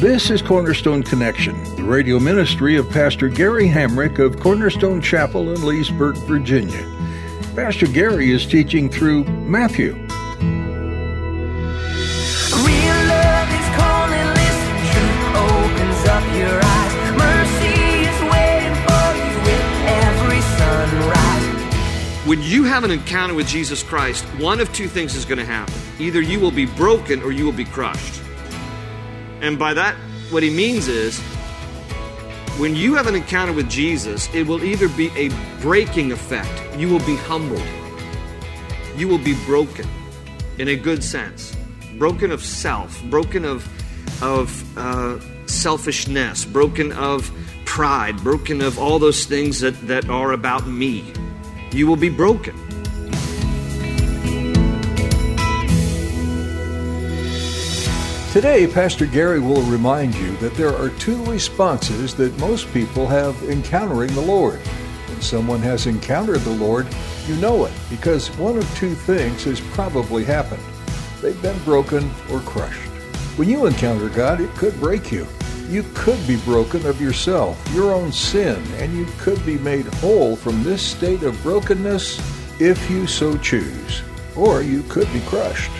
This is Cornerstone Connection, the radio ministry of Pastor Gary Hamrick of Cornerstone Chapel in Leesburg, Virginia. Pastor Gary is teaching through Matthew. Real love is calling, listen, truth opens up your eyes. Mercy is waiting for you with every sunrise. When you have an encounter with Jesus Christ, one of two things is going to happen. Either you will be broken or you will be crushed. And by that, what he means is when you have an encounter with Jesus, it will either be a breaking effect, you will be humbled, you will be broken in a good sense, broken of self, broken of, of uh, selfishness, broken of pride, broken of all those things that, that are about me. You will be broken. Today, Pastor Gary will remind you that there are two responses that most people have encountering the Lord. When someone has encountered the Lord, you know it because one of two things has probably happened. They've been broken or crushed. When you encounter God, it could break you. You could be broken of yourself, your own sin, and you could be made whole from this state of brokenness if you so choose. Or you could be crushed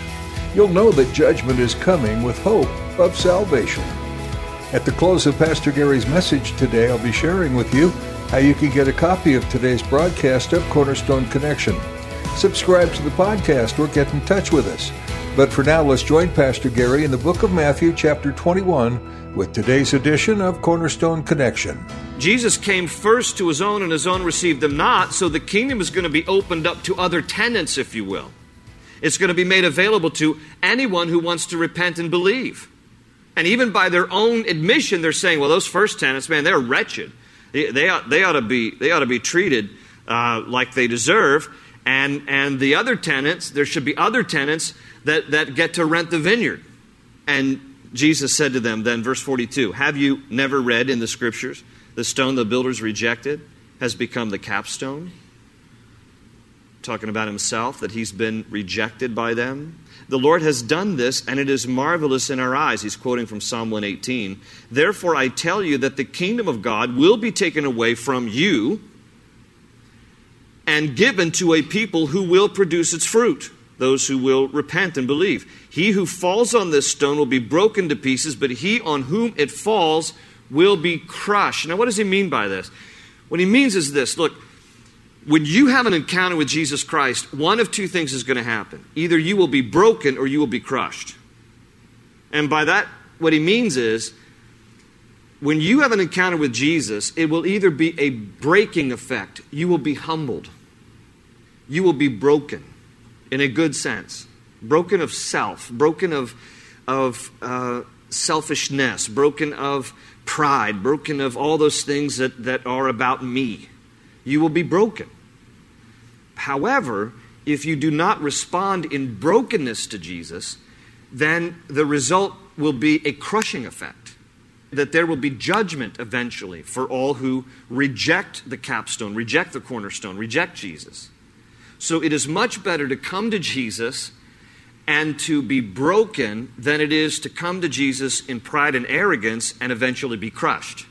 you'll know that judgment is coming with hope of salvation. At the close of Pastor Gary's message today, I'll be sharing with you how you can get a copy of today's broadcast of Cornerstone Connection. Subscribe to the podcast or get in touch with us. But for now, let's join Pastor Gary in the book of Matthew, chapter 21, with today's edition of Cornerstone Connection. Jesus came first to his own, and his own received him not, so the kingdom is going to be opened up to other tenants, if you will. It's going to be made available to anyone who wants to repent and believe. And even by their own admission, they're saying, well, those first tenants, man, they're wretched. They, they, ought, they, ought, to be, they ought to be treated uh, like they deserve. And, and the other tenants, there should be other tenants that, that get to rent the vineyard. And Jesus said to them, then, verse 42, Have you never read in the scriptures, the stone the builders rejected has become the capstone? Talking about himself, that he's been rejected by them. The Lord has done this, and it is marvelous in our eyes. He's quoting from Psalm 118. Therefore, I tell you that the kingdom of God will be taken away from you and given to a people who will produce its fruit, those who will repent and believe. He who falls on this stone will be broken to pieces, but he on whom it falls will be crushed. Now, what does he mean by this? What he means is this look, when you have an encounter with Jesus Christ, one of two things is going to happen. Either you will be broken or you will be crushed. And by that, what he means is when you have an encounter with Jesus, it will either be a breaking effect, you will be humbled, you will be broken in a good sense, broken of self, broken of, of uh, selfishness, broken of pride, broken of all those things that, that are about me you will be broken. However, if you do not respond in brokenness to Jesus, then the result will be a crushing effect. That there will be judgment eventually for all who reject the capstone, reject the cornerstone, reject Jesus. So it is much better to come to Jesus and to be broken than it is to come to Jesus in pride and arrogance and eventually be crushed.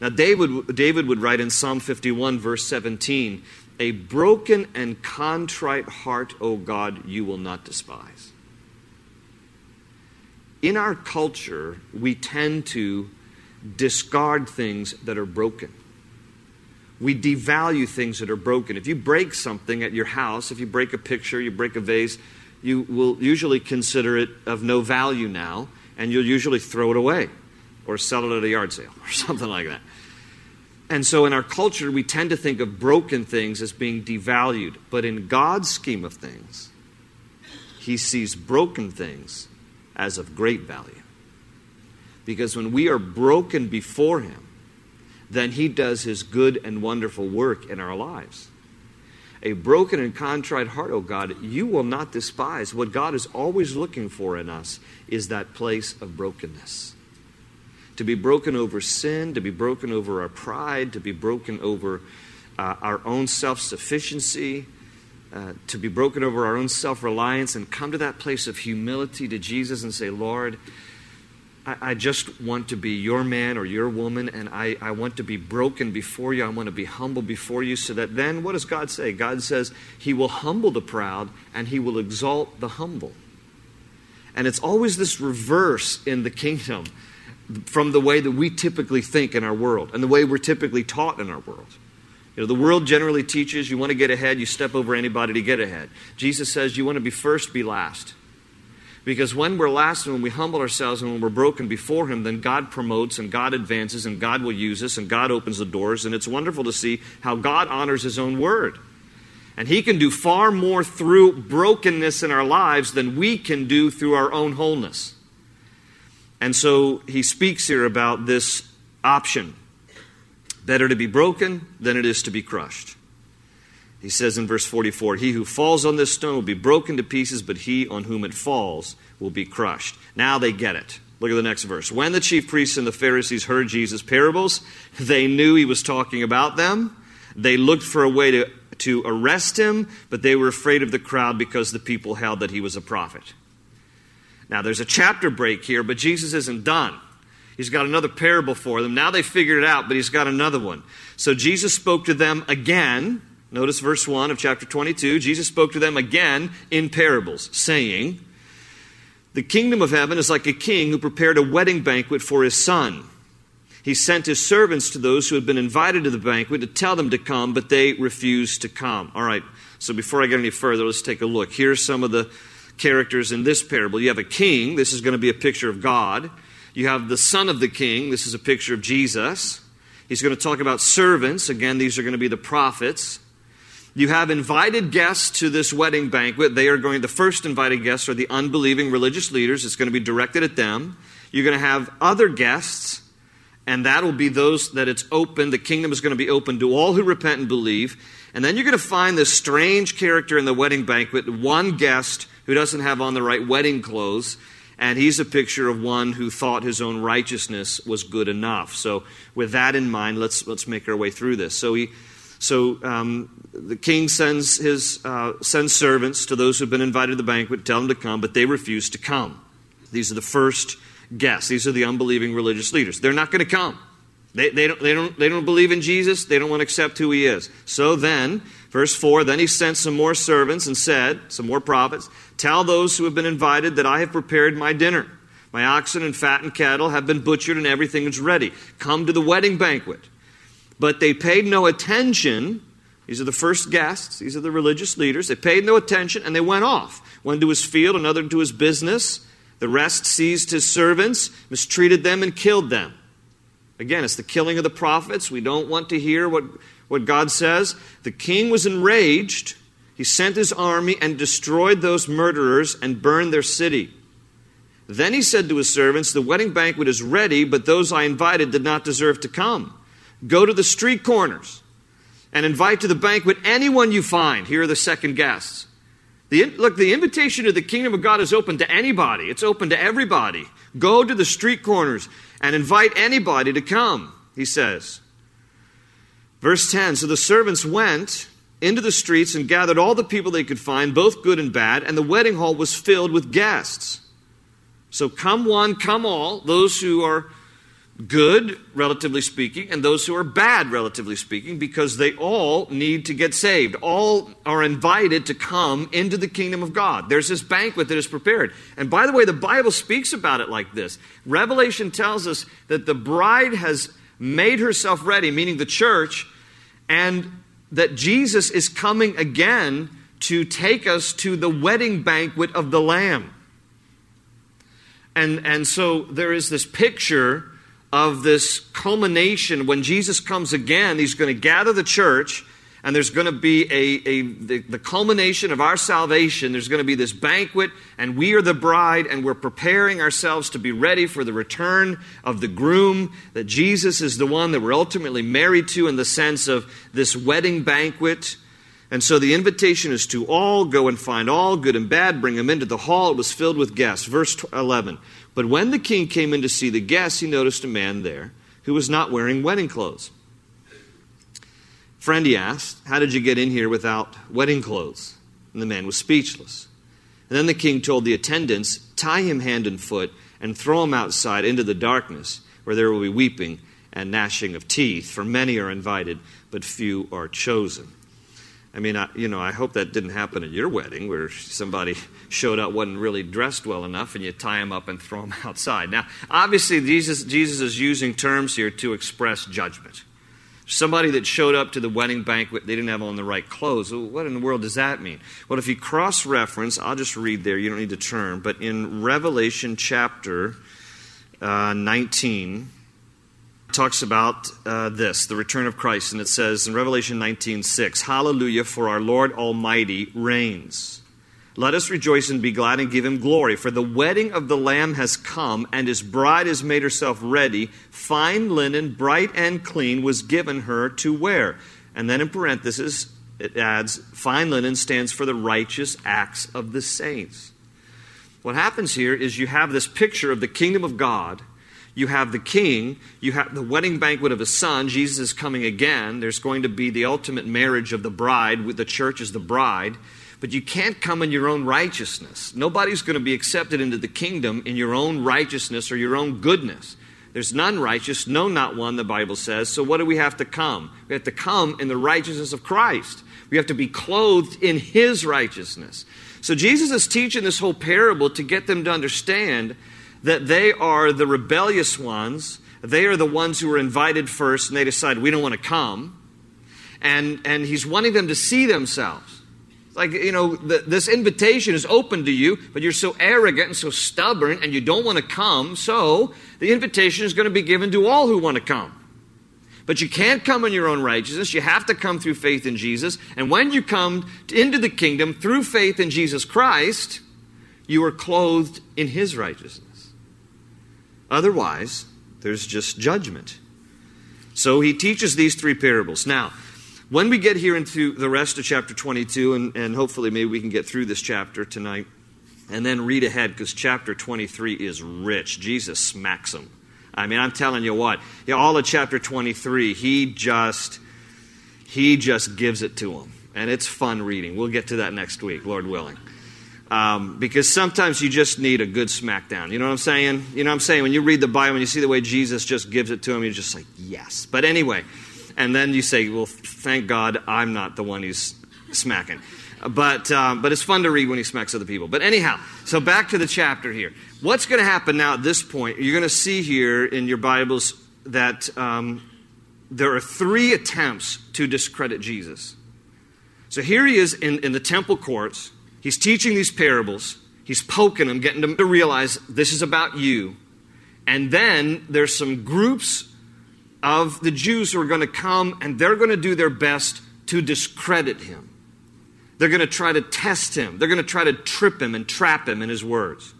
Now, David, David would write in Psalm 51, verse 17, A broken and contrite heart, O God, you will not despise. In our culture, we tend to discard things that are broken. We devalue things that are broken. If you break something at your house, if you break a picture, you break a vase, you will usually consider it of no value now, and you'll usually throw it away or sell it at a yard sale or something like that. And so in our culture, we tend to think of broken things as being devalued. But in God's scheme of things, He sees broken things as of great value. Because when we are broken before Him, then He does His good and wonderful work in our lives. A broken and contrite heart, O God, you will not despise. What God is always looking for in us is that place of brokenness. To be broken over sin, to be broken over our pride, to be broken over uh, our own self sufficiency, uh, to be broken over our own self reliance, and come to that place of humility to Jesus and say, Lord, I, I just want to be your man or your woman, and I, I want to be broken before you. I want to be humble before you, so that then what does God say? God says He will humble the proud and He will exalt the humble. And it's always this reverse in the kingdom from the way that we typically think in our world and the way we're typically taught in our world. You know, the world generally teaches you want to get ahead, you step over anybody to get ahead. Jesus says you want to be first, be last. Because when we're last and when we humble ourselves and when we're broken before Him, then God promotes and God advances and God will use us and God opens the doors. And it's wonderful to see how God honors His own word. And He can do far more through brokenness in our lives than we can do through our own wholeness. And so He speaks here about this option better to be broken than it is to be crushed. He says in verse 44 He who falls on this stone will be broken to pieces, but he on whom it falls will be crushed. Now they get it. Look at the next verse. When the chief priests and the Pharisees heard Jesus' parables, they knew he was talking about them. They looked for a way to, to arrest him, but they were afraid of the crowd because the people held that he was a prophet. Now there's a chapter break here, but Jesus isn't done. He's got another parable for them. Now they figured it out, but he's got another one. So Jesus spoke to them again Notice verse 1 of chapter 22. Jesus spoke to them again in parables, saying, The kingdom of heaven is like a king who prepared a wedding banquet for his son. He sent his servants to those who had been invited to the banquet to tell them to come, but they refused to come. All right, so before I get any further, let's take a look. Here's some of the characters in this parable. You have a king, this is going to be a picture of God. You have the son of the king, this is a picture of Jesus. He's going to talk about servants, again, these are going to be the prophets. You have invited guests to this wedding banquet. They are going, the first invited guests are the unbelieving religious leaders. It's going to be directed at them. You're going to have other guests, and that will be those that it's open. The kingdom is going to be open to all who repent and believe. And then you're going to find this strange character in the wedding banquet, one guest who doesn't have on the right wedding clothes. And he's a picture of one who thought his own righteousness was good enough. So, with that in mind, let's, let's make our way through this. So, he, so um, the king sends his uh, sends servants to those who've been invited to the banquet, tell them to come, but they refuse to come. These are the first guests. These are the unbelieving religious leaders. They're not going to come. They, they, don't, they, don't, they don't believe in Jesus. They don't want to accept who he is. So then, verse 4 Then he sent some more servants and said, Some more prophets, Tell those who have been invited that I have prepared my dinner. My oxen and fattened cattle have been butchered and everything is ready. Come to the wedding banquet. But they paid no attention. These are the first guests, these are the religious leaders. They paid no attention and they went off. One to his field, another to his business. The rest seized his servants, mistreated them, and killed them. Again, it's the killing of the prophets. We don't want to hear what, what God says. The king was enraged. He sent his army and destroyed those murderers and burned their city. Then he said to his servants, The wedding banquet is ready, but those I invited did not deserve to come. Go to the street corners and invite to the banquet anyone you find. Here are the second guests. The, look, the invitation to the kingdom of God is open to anybody, it's open to everybody. Go to the street corners and invite anybody to come, he says. Verse 10 So the servants went into the streets and gathered all the people they could find, both good and bad, and the wedding hall was filled with guests. So come one, come all, those who are good, relatively speaking, and those who are bad, relatively speaking, because they all need to get saved. All are invited to come into the kingdom of God. There's this banquet that is prepared. And by the way, the Bible speaks about it like this Revelation tells us that the bride has made herself ready, meaning the church, and that Jesus is coming again to take us to the wedding banquet of the Lamb. And, and so there is this picture of this culmination when Jesus comes again. He's going to gather the church, and there's going to be a, a the, the, culmination of our salvation. There's going to be this banquet, and we are the bride, and we're preparing ourselves to be ready for the return of the groom. That Jesus is the one that we're ultimately married to in the sense of this wedding banquet. And so the invitation is to all go and find all, good and bad, bring them into the hall. It was filled with guests. Verse 11. But when the king came in to see the guests, he noticed a man there who was not wearing wedding clothes. Friend, he asked, How did you get in here without wedding clothes? And the man was speechless. And then the king told the attendants, Tie him hand and foot and throw him outside into the darkness, where there will be weeping and gnashing of teeth, for many are invited, but few are chosen. I mean, I, you know, I hope that didn't happen at your wedding where somebody showed up, wasn't really dressed well enough, and you tie him up and throw him outside. Now, obviously, Jesus, Jesus is using terms here to express judgment. Somebody that showed up to the wedding banquet, they didn't have on the right clothes. Well, what in the world does that mean? Well, if you cross reference, I'll just read there, you don't need to turn, but in Revelation chapter uh, 19, talks about uh, this, the return of Christ, and it says in Revelation 19 6, Hallelujah, for our Lord Almighty reigns. Let us rejoice and be glad and give him glory, for the wedding of the Lamb has come, and his bride has made herself ready. Fine linen, bright and clean, was given her to wear. And then in parentheses, it adds, fine linen stands for the righteous acts of the saints. What happens here is you have this picture of the kingdom of God. You have the king, you have the wedding banquet of his son. Jesus is coming again. There's going to be the ultimate marriage of the bride, the church is the bride. But you can't come in your own righteousness. Nobody's going to be accepted into the kingdom in your own righteousness or your own goodness. There's none righteous, no, not one, the Bible says. So what do we have to come? We have to come in the righteousness of Christ. We have to be clothed in His righteousness. So Jesus is teaching this whole parable to get them to understand that they are the rebellious ones. They are the ones who were invited first and they decide we don't want to come. And, and He's wanting them to see themselves. Like, you know, the, this invitation is open to you, but you're so arrogant and so stubborn and you don't want to come, so the invitation is going to be given to all who want to come. But you can't come in your own righteousness. You have to come through faith in Jesus. And when you come into the kingdom through faith in Jesus Christ, you are clothed in his righteousness. Otherwise, there's just judgment. So he teaches these three parables. Now, when we get here into the rest of chapter 22, and, and hopefully maybe we can get through this chapter tonight, and then read ahead because chapter 23 is rich. Jesus smacks them. I mean, I'm telling you what, know, all of chapter 23, he just he just gives it to them, and it's fun reading. We'll get to that next week, Lord willing. Um, because sometimes you just need a good smackdown. You know what I'm saying? You know what I'm saying? When you read the Bible and you see the way Jesus just gives it to him, you're just like, yes. But anyway, and then you say, well, thank God I'm not the one who's smacking. But, um, but it's fun to read when he smacks other people. But anyhow, so back to the chapter here. What's going to happen now at this point? You're going to see here in your Bibles that um, there are three attempts to discredit Jesus. So here he is in, in the temple courts. He's teaching these parables. He's poking them, getting them to realize this is about you. And then there's some groups of the Jews who are going to come and they're going to do their best to discredit him. They're going to try to test him. They're going to try to trip him and trap him in his words.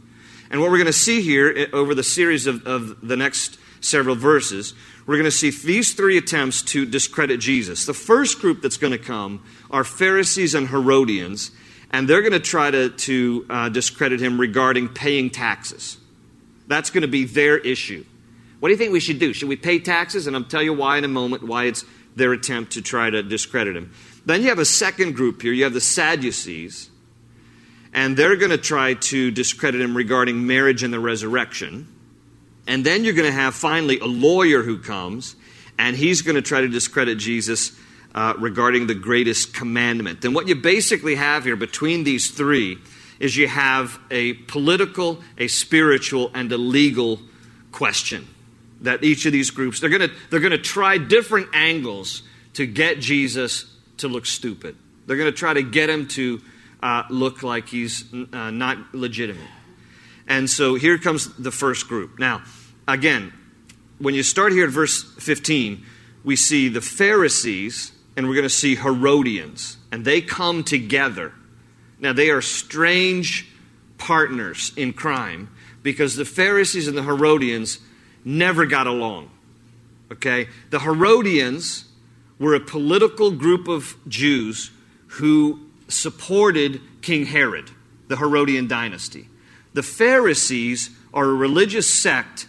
And what we're going to see here eh, over the series of, of the next several verses, we're going to see these three attempts to discredit Jesus. The first group that's going to come are Pharisees and Herodians, and they're going to try to, to uh, discredit him regarding paying taxes. That's going to be their issue. What do you think we should do? Should we pay taxes? And I'll tell you why in a moment, why it's their attempt to try to discredit him. Then you have a second group here. You have the Sadducees, and they're going to try to discredit him regarding marriage and the resurrection. And then you're going to have finally a lawyer who comes, and he's going to try to discredit Jesus uh, regarding the greatest commandment. And what you basically have here between these three is you have a political, a spiritual, and a legal question that each of these groups they're going to they're going to try different angles to get Jesus to look stupid. They're going to try to get him to uh, look like he's uh, not legitimate. And so here comes the first group. Now, again, when you start here at verse 15, we see the Pharisees and we're going to see Herodians, and they come together. Now, they are strange partners in crime because the Pharisees and the Herodians never got along. Okay? The Herodians were a political group of Jews who supported King Herod, the Herodian dynasty. The Pharisees are a religious sect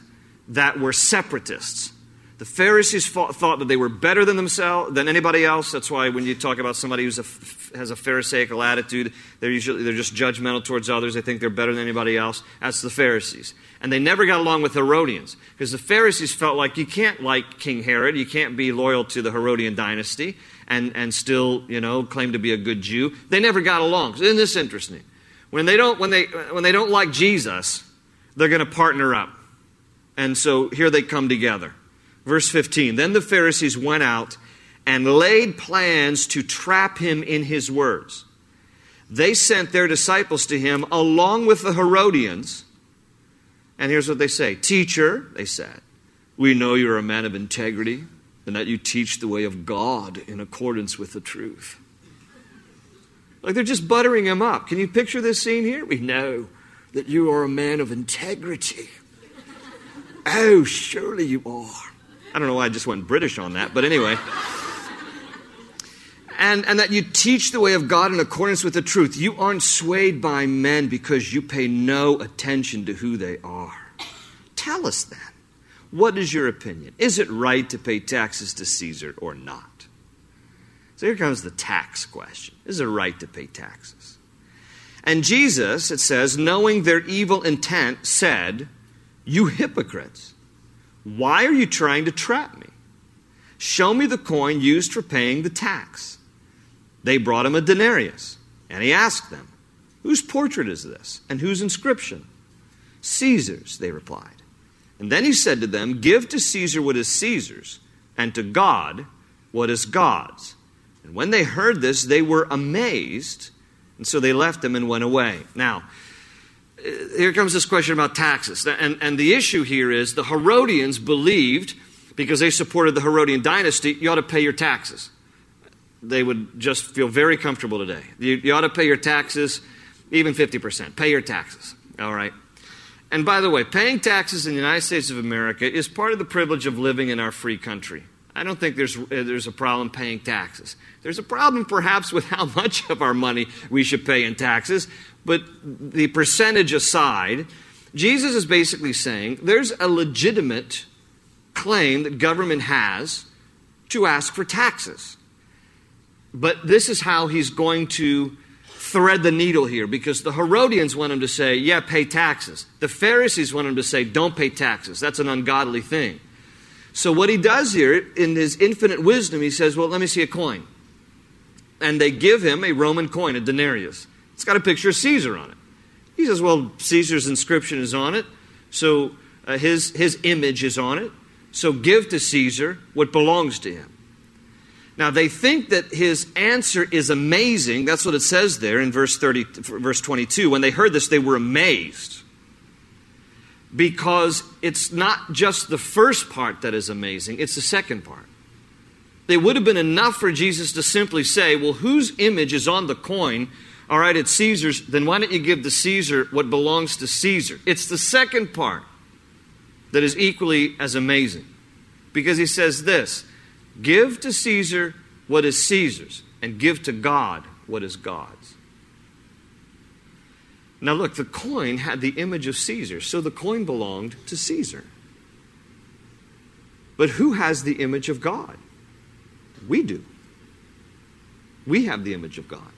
that were separatists. The Pharisees thought, thought that they were better than themselves, than anybody else. That's why when you talk about somebody who has a Pharisaical attitude, they're usually they're just judgmental towards others. They think they're better than anybody else. That's the Pharisees, and they never got along with Herodians because the Pharisees felt like you can't like King Herod, you can't be loyal to the Herodian dynasty, and and still you know claim to be a good Jew. They never got along. Isn't this interesting? When they don't when they when they don't like Jesus, they're going to partner up, and so here they come together. Verse 15 Then the Pharisees went out and laid plans to trap him in his words. They sent their disciples to him along with the Herodians. And here's what they say Teacher, they said, we know you're a man of integrity and that you teach the way of God in accordance with the truth. Like they're just buttering him up. Can you picture this scene here? We know that you are a man of integrity. Oh, surely you are. I don't know why I just went British on that, but anyway. And, and that you teach the way of God in accordance with the truth. You aren't swayed by men because you pay no attention to who they are. Tell us then. What is your opinion? Is it right to pay taxes to Caesar or not? So here comes the tax question. Is it right to pay taxes? And Jesus, it says, knowing their evil intent, said, You hypocrites. Why are you trying to trap me? Show me the coin used for paying the tax. They brought him a denarius, and he asked them, Whose portrait is this, and whose inscription? Caesar's, they replied. And then he said to them, Give to Caesar what is Caesar's, and to God what is God's. And when they heard this, they were amazed, and so they left him and went away. Now, here comes this question about taxes. And, and the issue here is the Herodians believed, because they supported the Herodian dynasty, you ought to pay your taxes. They would just feel very comfortable today. You, you ought to pay your taxes, even 50%. Pay your taxes. All right. And by the way, paying taxes in the United States of America is part of the privilege of living in our free country. I don't think there's, uh, there's a problem paying taxes. There's a problem perhaps with how much of our money we should pay in taxes, but the percentage aside, Jesus is basically saying there's a legitimate claim that government has to ask for taxes. But this is how he's going to thread the needle here because the Herodians want him to say, yeah, pay taxes. The Pharisees want him to say, don't pay taxes. That's an ungodly thing. So, what he does here, in his infinite wisdom, he says, well, let me see a coin. And they give him a Roman coin, a denarius. It's got a picture of Caesar on it. He says, Well, Caesar's inscription is on it, so uh, his, his image is on it. So give to Caesar what belongs to him. Now, they think that his answer is amazing. That's what it says there in verse, 30, verse 22. When they heard this, they were amazed. Because it's not just the first part that is amazing, it's the second part. It would have been enough for Jesus to simply say, Well, whose image is on the coin all right, it's Caesar's, then why don't you give to Caesar what belongs to Caesar? It's the second part that is equally as amazing. Because he says this give to Caesar what is Caesar's, and give to God what is God's. Now, look, the coin had the image of Caesar, so the coin belonged to Caesar. But who has the image of God? We do. We have the image of God.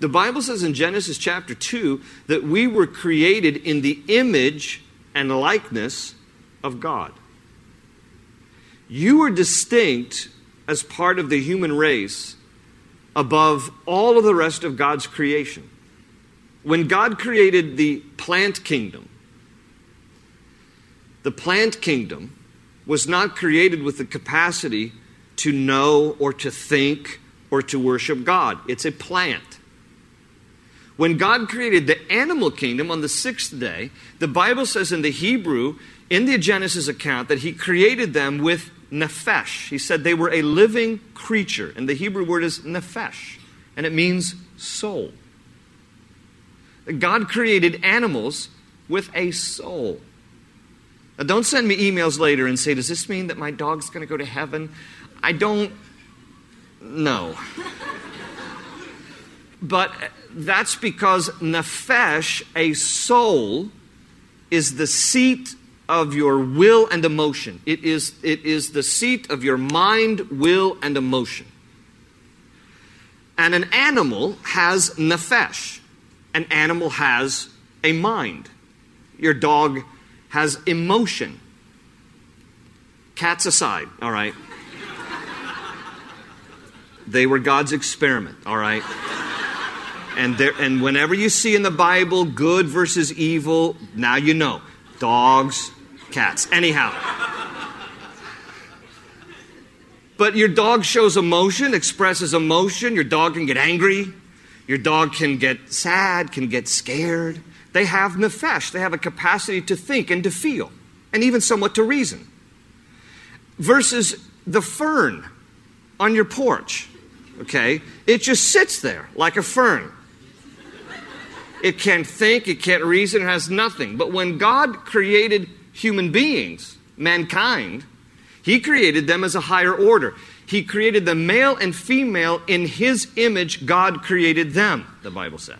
The Bible says in Genesis chapter 2 that we were created in the image and likeness of God. You are distinct as part of the human race above all of the rest of God's creation. When God created the plant kingdom, the plant kingdom was not created with the capacity to know or to think or to worship God. It's a plant. When God created the animal kingdom on the sixth day, the Bible says in the Hebrew, in the Genesis account, that He created them with nephesh. He said they were a living creature. And the Hebrew word is nephesh, and it means soul. God created animals with a soul. Now, don't send me emails later and say, Does this mean that my dog's going to go to heaven? I don't know. but uh, that's because nephesh, a soul, is the seat of your will and emotion. It is, it is the seat of your mind, will, and emotion. And an animal has nephesh. An animal has a mind. Your dog has emotion. Cats aside, all right. They were God's experiment, all right. And, there, and whenever you see in the Bible good versus evil, now you know. Dogs, cats. Anyhow. But your dog shows emotion, expresses emotion. Your dog can get angry. Your dog can get sad, can get scared. They have nephesh. They have a capacity to think and to feel, and even somewhat to reason. Versus the fern on your porch, okay? It just sits there like a fern. It can't think, it can't reason, it has nothing. But when God created human beings, mankind, He created them as a higher order. He created the male and female in His image, God created them, the Bible says.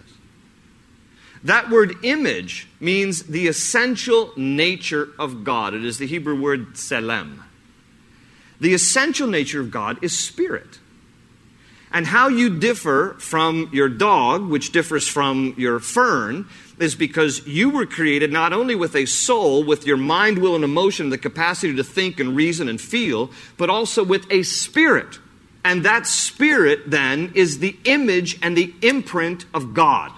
That word image means the essential nature of God. It is the Hebrew word selem. The essential nature of God is spirit. And how you differ from your dog, which differs from your fern, is because you were created not only with a soul, with your mind, will, and emotion, the capacity to think and reason and feel, but also with a spirit. And that spirit then is the image and the imprint of God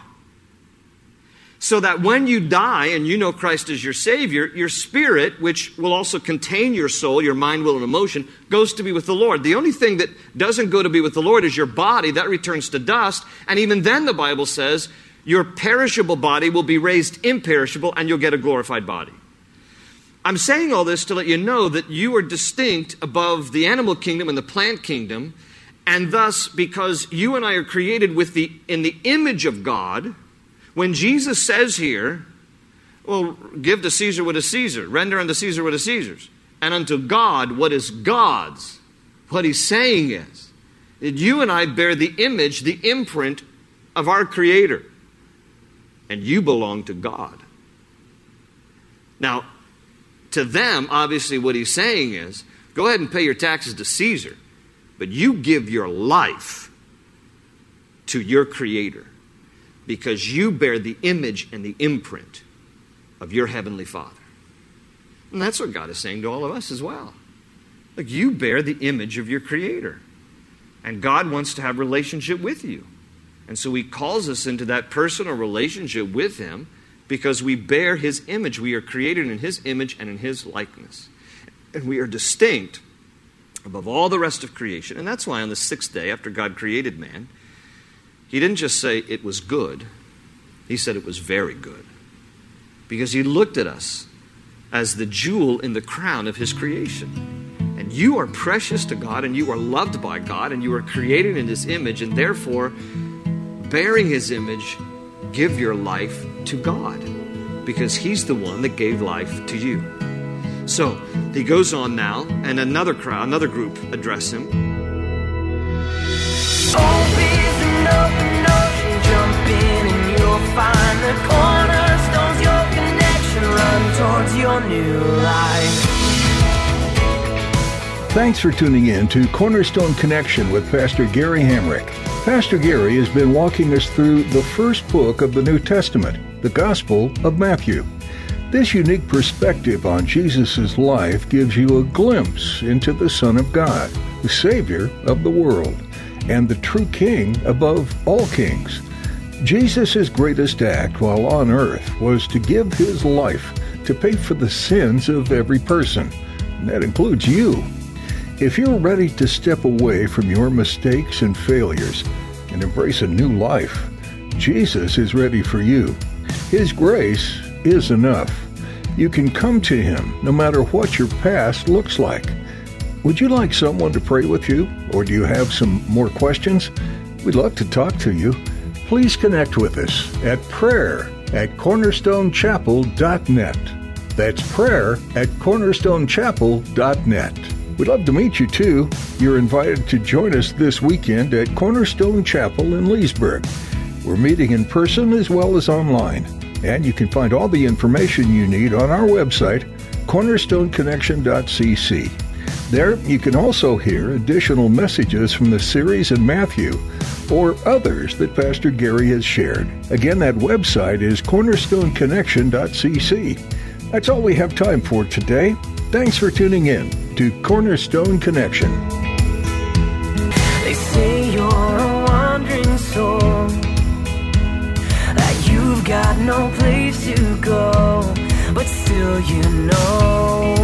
so that when you die and you know Christ as your Savior, your spirit, which will also contain your soul, your mind, will, and emotion, goes to be with the Lord. The only thing that doesn't go to be with the Lord is your body. That returns to dust. And even then, the Bible says, your perishable body will be raised imperishable and you'll get a glorified body. I'm saying all this to let you know that you are distinct above the animal kingdom and the plant kingdom. And thus, because you and I are created with the, in the image of God, when Jesus says here, well, give to Caesar what is Caesar, render unto Caesar what is Caesar's, and unto God what is God's, what he's saying is that you and I bear the image, the imprint of our Creator, and you belong to God. Now, to them, obviously, what he's saying is go ahead and pay your taxes to Caesar, but you give your life to your Creator because you bear the image and the imprint of your Heavenly Father. And that's what God is saying to all of us as well. Like you bear the image of your Creator. And God wants to have relationship with you. And so He calls us into that personal relationship with Him because we bear His image. We are created in His image and in His likeness. And we are distinct above all the rest of creation. And that's why on the sixth day, after God created man, he didn't just say it was good, he said it was very good. Because he looked at us as the jewel in the crown of his creation. And you are precious to God, and you are loved by God, and you are created in his image, and therefore, bearing his image, give your life to God. Because he's the one that gave life to you. So he goes on now, and another crowd, another group address him. open ocean, jump in and you'll find the cornerstones, your connection, run towards your new life. Thanks for tuning in to Cornerstone Connection with Pastor Gary Hamrick. Pastor Gary has been walking us through the first book of the New Testament, the Gospel of Matthew. This unique perspective on Jesus' life gives you a glimpse into the Son of God, the Savior of the world and the true King above all kings. Jesus' greatest act while on earth was to give his life to pay for the sins of every person. and That includes you. If you're ready to step away from your mistakes and failures and embrace a new life, Jesus is ready for you. His grace is enough. You can come to Him no matter what your past looks like. Would you like someone to pray with you, or do you have some more questions? We'd love to talk to you. Please connect with us at prayer at cornerstonechapel.net. That's prayer at cornerstonechapel.net. We'd love to meet you too. You're invited to join us this weekend at Cornerstone Chapel in Leesburg. We're meeting in person as well as online, and you can find all the information you need on our website, cornerstoneconnection.cc. There, you can also hear additional messages from the series in Matthew or others that Pastor Gary has shared. Again, that website is cornerstoneconnection.cc. That's all we have time for today. Thanks for tuning in to Cornerstone Connection. They say you're a wandering soul, that you've got no place to go, but still you know